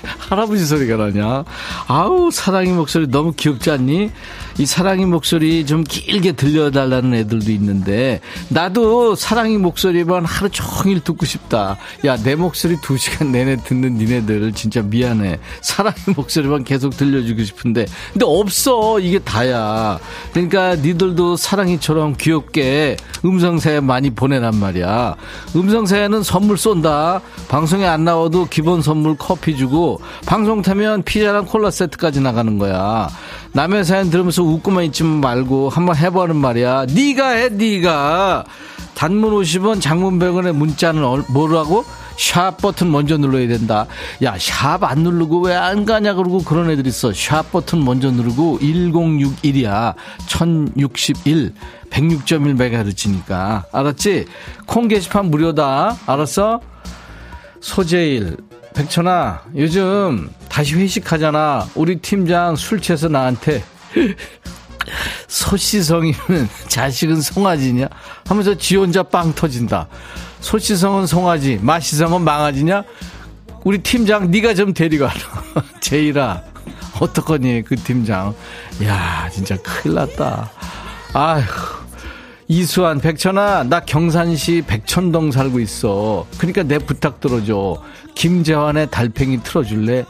할아버지 소리가 나냐? 아우 사랑의 목소리 너무 귀엽지 않니? 이 사랑의 목소리 좀 길게 들려달라는 애들도 있는데 나도 사랑의 목소리만 하루 종일 듣고 싶다. 야 내 목소리 두 시간 내내 듣는 니네들 진짜 미안해. 사랑의 목소리만 계속 들려주고 싶은데 근데 없어 이게 다야. 그러니까 니들도 사랑이처럼 귀엽게 음성사연 많이 보내란 말이야. 음성사연은 선물 쏜다. 방송에 안 나와도 기본 선물 커피 주고 방송 타면 피자랑 콜라 세트까지 나가는 거야. 남의 사연 들으면서 웃고만 있지 말고 한번 해보는 말이야. 네가 해, 네가. 단문 50원, 장문 100원의 문자는 얼- 뭐라고? 샵 버튼 먼저 눌러야 된다. 야, 샵 안 누르고 왜 안 가냐 그러고 그런 애들 있어. 샵 버튼 먼저 누르고 1061이야. 1061. 106.1MHz니까. 알았지? 콩 게시판 무료다. 알았어? 소재일. 백천아, 요즘 다시 회식하잖아. 우리 팀장 술 취해서 나한테 소시성이면 자식은 송아지냐? 하면서 지 혼자 빵 터진다. 소시성은 송아지, 마시성은 망아지냐? 우리 팀장 네가 좀 데리고 와라. 제이라 어떡하니 그 팀장. 야 진짜 큰일 났다. 아휴 이수환 백천아 나 경산시 백천동 살고 있어. 그러니까 내 부탁 들어줘. 김재환의 달팽이 틀어줄래?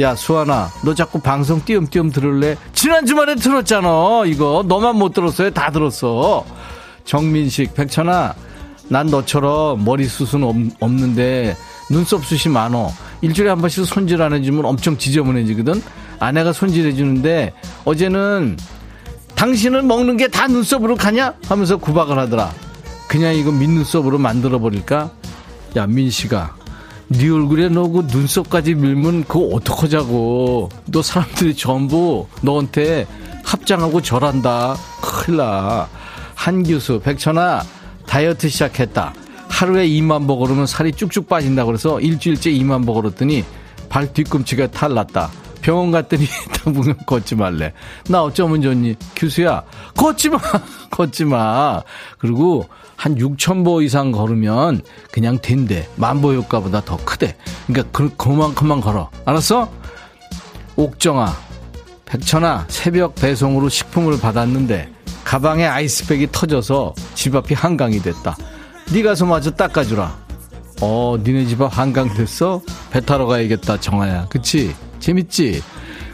야 수환아 너 자꾸 방송 띄엄띄엄 들을래? 지난 주말에 들었잖아. 이거 너만 못 들었어요? 다 들었어. 정민식 백천아 난 너처럼 머리 숱은 없, 없는데 눈썹 숱이 많어. 일주일에 한 번씩 손질 안 해주면 엄청 지저분해지거든. 아내가 손질해주는데 어제는 당신은 먹는 게 다 눈썹으로 가냐? 하면서 구박을 하더라. 그냥 이거 민눈썹으로 만들어버릴까? 야 민식아 네 얼굴에 너 그 눈썹까지 밀면 그거 어떡하자고. 너 사람들이 전부 너한테 합장하고 절한다. 큰일 나. 한규수, 백천아, 다이어트 시작했다. 하루에 2만 보 걸으면 살이 쭉쭉 빠진다 그래서 일주일째 2만 보 걸었더니 발 뒤꿈치가 탈났다. 병원 갔더니 당분간 걷지 말래. 나 어쩌면 좋니? 규수야, 걷지 마! 걷지 마! 그리고 한 6천보 이상 걸으면 그냥 된대. 만보 효과보다 더 크대. 그러니까 그, 그만큼만 걸어. 알았어? 옥정아, 백천아, 새벽 배송으로 식품을 받았는데 가방에 아이스백이 터져서 집 앞이 한강이 됐다. 네 가서 마저 닦아주라. 어, 니네 집 앞 한강 됐어? 배 타러 가야겠다, 정아야. 그치? 재밌지?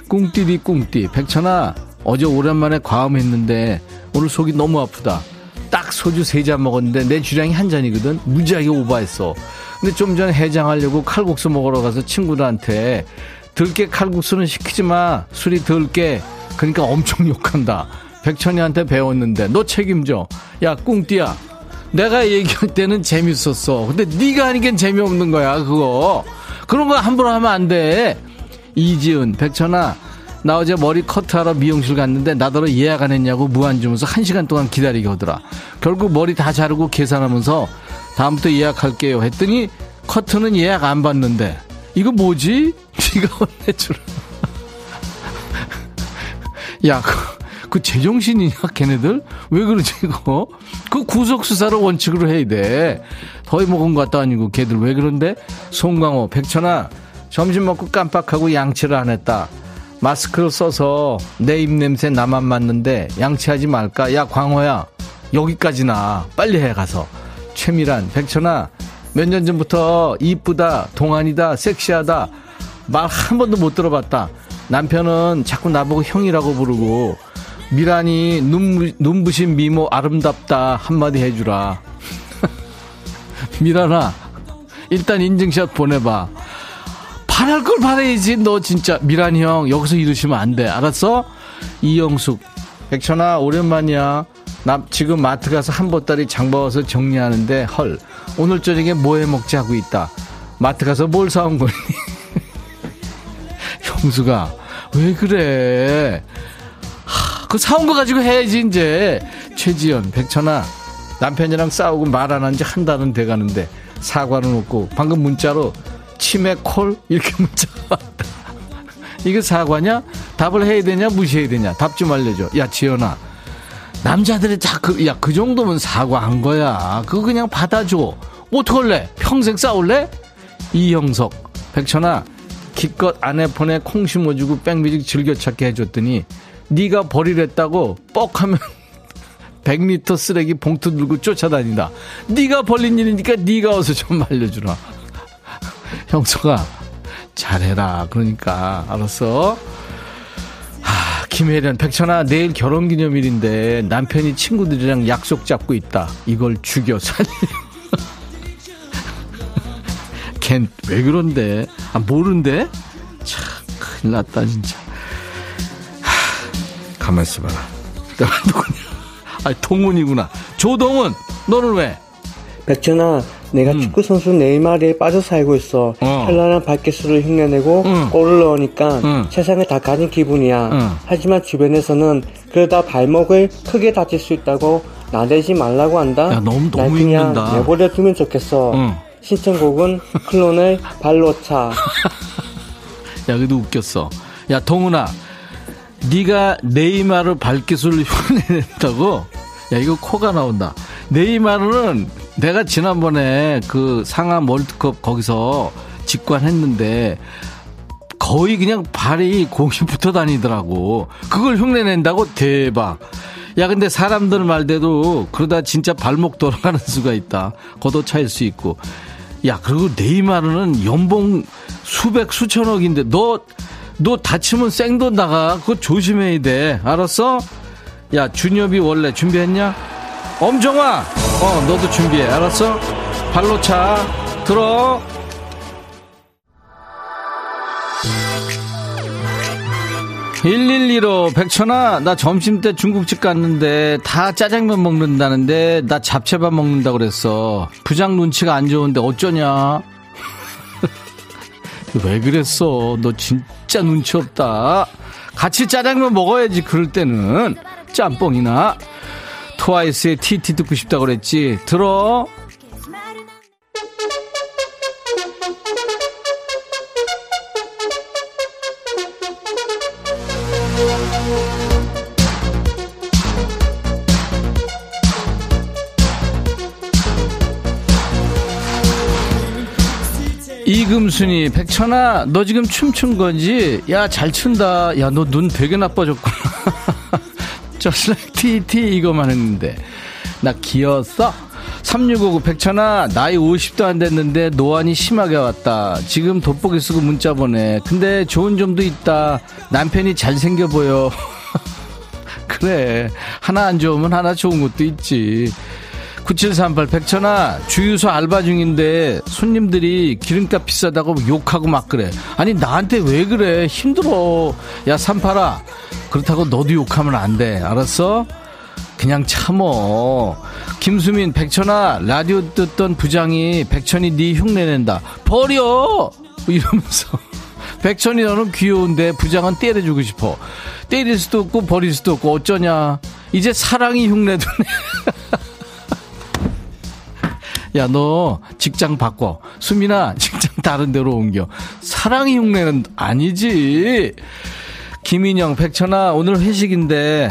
꿍띠디 꿍띠. 백천아, 어제 오랜만에 과음했는데 오늘 속이 너무 아프다. 딱 소주 세 잔 먹었는데 내 주량이 한 잔이거든. 무지하게 오버했어. 근데 좀 전에 해장하려고 칼국수 먹으러 가서 친구들한테 들깨 칼국수는 시키지 마. 술이 들깨. 그러니까 엄청 욕한다. 백천이한테 배웠는데 너 책임져. 야 꿍띠야. 내가 얘기할 때는 재밌었어. 근데 네가 하니까 재미없는 거야 그거. 그런 거 함부로 하면 안 돼. 이지은 백천아 나 어제 머리 커트하러 미용실 갔는데 나더러 예약 안 했냐고 무한 주면서 한 시간 동안 기다리게 하더라. 결국 머리 다 자르고 계산하면서 다음부터 예약할게요 했더니 커트는 예약 안 받는데 이거 뭐지? 네가 혼내주라. 야, 그, 그 제정신이냐 걔네들? 왜 그러지 이거? 그 구속수사를 원칙으로 해야 돼. 더위 먹은 것도 아니고 걔들 왜 그런데? 송강호, 백천아 점심 먹고 깜빡하고 양치를 안 했다. 마스크를 써서 내 입냄새 나만 맡는데 양치하지 말까? 야, 광호야. 여기까지나. 빨리 해, 가서. 최미란, 백천아. 몇 년 전부터 이쁘다, 동안이다, 섹시하다. 말 한 번도 못 들어봤다. 남편은 자꾸 나보고 형이라고 부르고, 미란이 눈, 눈부신 미모 아름답다. 한마디 해주라. 미란아, 일단 인증샷 보내봐. 바랄 걸 바라야지. 너 진짜 미란이 형 여기서 이러시면 안 돼. 알았어? 이영숙. 백천아 오랜만이야. 나 지금 마트 가서 한 보따리 장봐와서 정리하는데 헐 오늘 저녁에 뭐 해 먹지 하고 있다. 마트 가서 뭘 사온 거니? 형수가 왜 그래? 하, 그 사온 거 가지고 해야지 이제. 최지연 백천아 남편이랑 싸우고 말 안 한 지 한 달은 돼가는데 사과는 없고 방금 문자로 치매 콜 이렇게 문자 왔다. 이게 사과냐? 답을 해야 되냐 무시해야 되냐? 답 좀 알려줘. 야 지연아 남자들이 다 그 야 그 정도면 사과한 거야. 그거 그냥 받아줘. 어떡할래? 평생 싸울래? 이형석 백천아 기껏 아내 폰에 콩 심어주고 백뮤직 즐겨찾기 해줬더니 네가 버리랬다고 뻑 하면 100리터 쓰레기 봉투 들고 쫓아다닌다. 네가 벌린 일이니까 네가 어서 좀 알려주라. 형수가 잘해라. 그러니까 알았어. 하, 김혜련 백천아 내일 결혼기념일인데 남편이 친구들이랑 약속 잡고 있다. 이걸 죽여 살려. 걘왜 그런데? 아 모른데? 참 큰일 났다 진짜. 하, 가만 있어 봐라. 내가 누구냐? 아 동훈이구나. 조동훈 너는 왜? 백천아 내가 축구 선수 네이마르에 빠져 살고 있어. 어. 현란한 발기술을 흉내내고 응. 골을 넣으니까 응. 세상을 다 가진 기분이야. 응. 하지만 주변에서는 그러다 발목을 크게 다칠 수 있다고 나대지 말라고 한다. 야, 너무- 날 너무 그냥 읽는다. 내버려 두면 좋겠어. 응. 신청곡은 클론의 발로차. 야, 그래도 웃겼어. 야, 동훈아. 네가 네이마르 발기술을 흉내낸다고? 야, 이거 코가 나온다. 네이마르는 내가 지난번에 그 상암 월드컵 거기서 직관했는데 거의 그냥 발이 공이 붙어 다니더라고. 그걸 흉내낸다고? 대박. 야, 근데 사람들 말대로 그러다 진짜 발목 돌아가는 수가 있다. 걷어 차일 수 있고. 야, 그리고 네이마르는 연봉 수백, 수천억인데 너, 너 다치면 생돈 나가. 그거 조심해야 돼. 알았어? 야, 준엽이 원래 준비했냐? 엄정아! 어, 너도 준비해. 알았어? 발로 차. 들어. 1115 백천아 나 점심때 중국집 갔는데 다 짜장면 먹는다는데 나 잡채밥 먹는다 그랬어 부장 눈치가 안 좋은데 어쩌냐 왜 그랬어 너 진짜 눈치 없다 같이 짜장면 먹어야지 그럴 때는 짬뽕이나 트와이스의 TT 듣고 싶다 그랬지? 들어. 이금순이 백천아 너 지금 춤춘 거지? 야 잘 춘다. 야 너 눈 되게 나빠졌구나 Just like TT 이거만 했는데. 나 기었어? 3659 백천아 나이 50도 안 됐는데 노안이 심하게 왔다. 지금 돋보기 쓰고 문자 보내. 근데 좋은 점도 있다. 남편이 잘생겨 보여. 그래. 하나 안 좋으면 하나 좋은 것도 있지 9738 백천아 주유소 알바 중인데 손님들이 기름값 비싸다고 욕하고 막 그래. 아니 나한테 왜 그래? 힘들어. 야 삼팔아. 그렇다고 너도 욕하면 안 돼. 알았어? 그냥 참어. 김수민 백천아 라디오 듣던 부장이 백천이 네 흉내낸다. 버려! 이러면서. 백천이 너는 귀여운데 부장은 때려주고 싶어. 때릴 수도 없고 버릴 수도 없고 어쩌냐. 이제 사랑이 흉내도네 야, 너 직장 바꿔. 수민아, 직장 다른 데로 옮겨. 사랑이 흉내는 아니지. 김인영, 백천아, 오늘 회식인데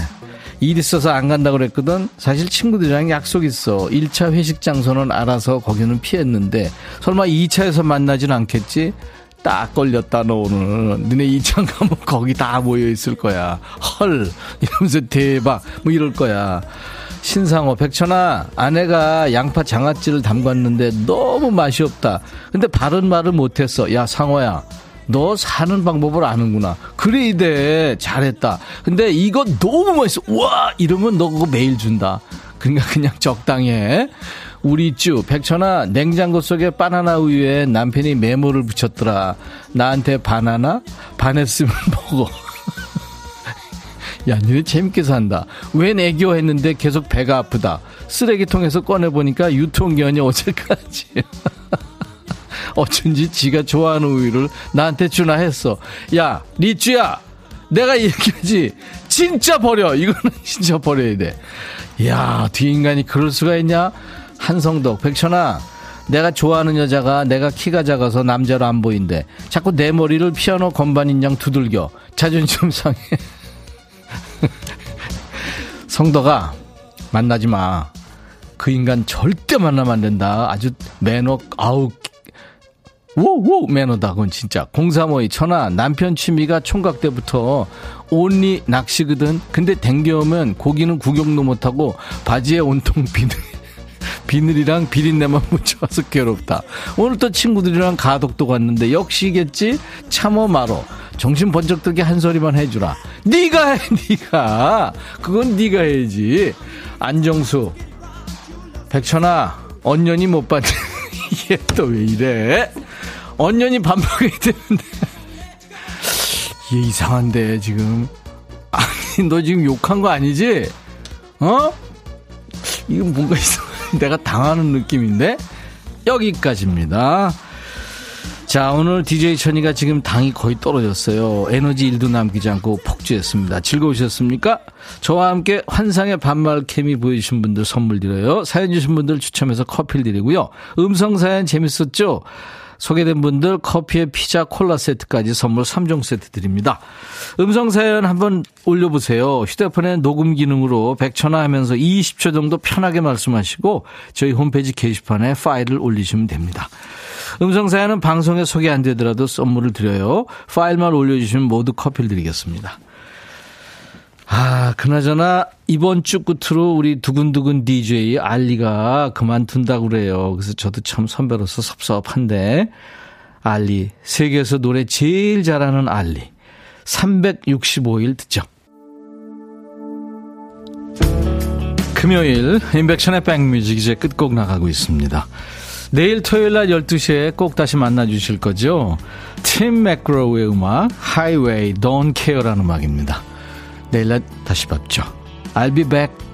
일 있어서 안 간다 그랬거든. 사실 친구들이랑 약속 있어. 1차 회식 장소는 알아서 거기는 피했는데 설마 2차에서 만나진 않겠지? 딱 걸렸다 너 오늘 너네 2차 가면 거기 다 모여 있을 거야 헐 이러면서 대박 뭐 이럴 거야 신상호 백천아 아내가 양파 장아찌를 담갔는데 너무 맛이 없다. 근데 바른 말을 못했어. 야 상호야 너 사는 방법을 아는구나. 그래 이대. 잘했다. 근데 이거 너무 맛있어. 우와! 이러면 너 그거 매일 준다. 그러니까 그냥 적당히 해. 우리 쭈 백천아 냉장고 속에 바나나 우유에 남편이 메모를 붙였더라. 나한테 바나나? 반했으면 먹어 야, 니네 재밌게 산다. 웬 애교 했는데 계속 배가 아프다. 쓰레기통에서 꺼내보니까 유통기한이 어제까지. 어쩐지 지가 좋아하는 우유를 나한테 주나 했어. 야, 리쭈야! 내가 얘기하지. 진짜 버려. 이거는 진짜 버려야 돼. 야, 뒤인간이 그럴 수가 있냐? 한성덕, 백천아. 내가 좋아하는 여자가 내가 키가 작아서 남자로 안 보인대. 자꾸 내 머리를 피아노 건반 인 양 두들겨. 자존심 상해. 성덕아 만나지 마. 그 인간 절대 만나면 안 된다. 아주 매너 아우 오오 매너다. 그건 진짜. 0352 천하 남편 취미가 총각 때부터 온리 낚시거든. 근데 댕겨오면 고기는 구경도 못하고 바지에 온통 비늘 비늘이랑 비린내만 묻혀와서 괴롭다. 오늘 또 친구들이랑 가덕도 갔는데 역시겠지? 참어 말어 정신 번쩍 들게 한 소리만 해주라. 네가 해 네가. 그건 네가 해야지. 안정수. 백천아 언년이 못 봤네. 이게 또 왜 이래? 언년이 밥 먹어야 되는데. 얘 이상한데 지금. 아니 너 지금 욕한 거 아니지? 어? 이거 뭔가 이상 내가 당하는 느낌인데? 여기까지입니다. 자, 오늘 DJ 천이가 지금 당이 거의 떨어졌어요. 에너지 일도 남기지 않고 폭주했습니다. 즐거우셨습니까? 저와 함께 환상의 반말 케미 보여주신 분들 선물 드려요. 사연 주신 분들 추첨해서 커피를 드리고요. 음성 사연 재밌었죠? 소개된 분들 커피에 피자 콜라 세트까지 선물 3종 세트 드립니다. 음성 사연 한번 올려보세요. 휴대폰에 녹음 기능으로 100초나 하면서 20초 정도 편하게 말씀하시고 저희 홈페이지 게시판에 파일을 올리시면 됩니다. 음성 사연은 방송에 소개 안 되더라도 선물을 드려요. 파일만 올려주시면 모두 커피를 드리겠습니다. 아, 그나저나 이번 주 끝으로 우리 두근두근 DJ 알리가 그만둔다고 그래요. 그래서 저도 참 선배로서 섭섭한데 알리 세계에서 노래 제일 잘하는 알리 365일 듣죠. 금요일 임백천의 백뮤직 이제 끝곡 나가고 있습니다. 내일 토요일 날 12시에 꼭 다시 만나 주실 거죠? 팀 맥그로우의 음악 Don't Care라는 음악입니다. 내일 날 다시 뵙죠. I'll be back.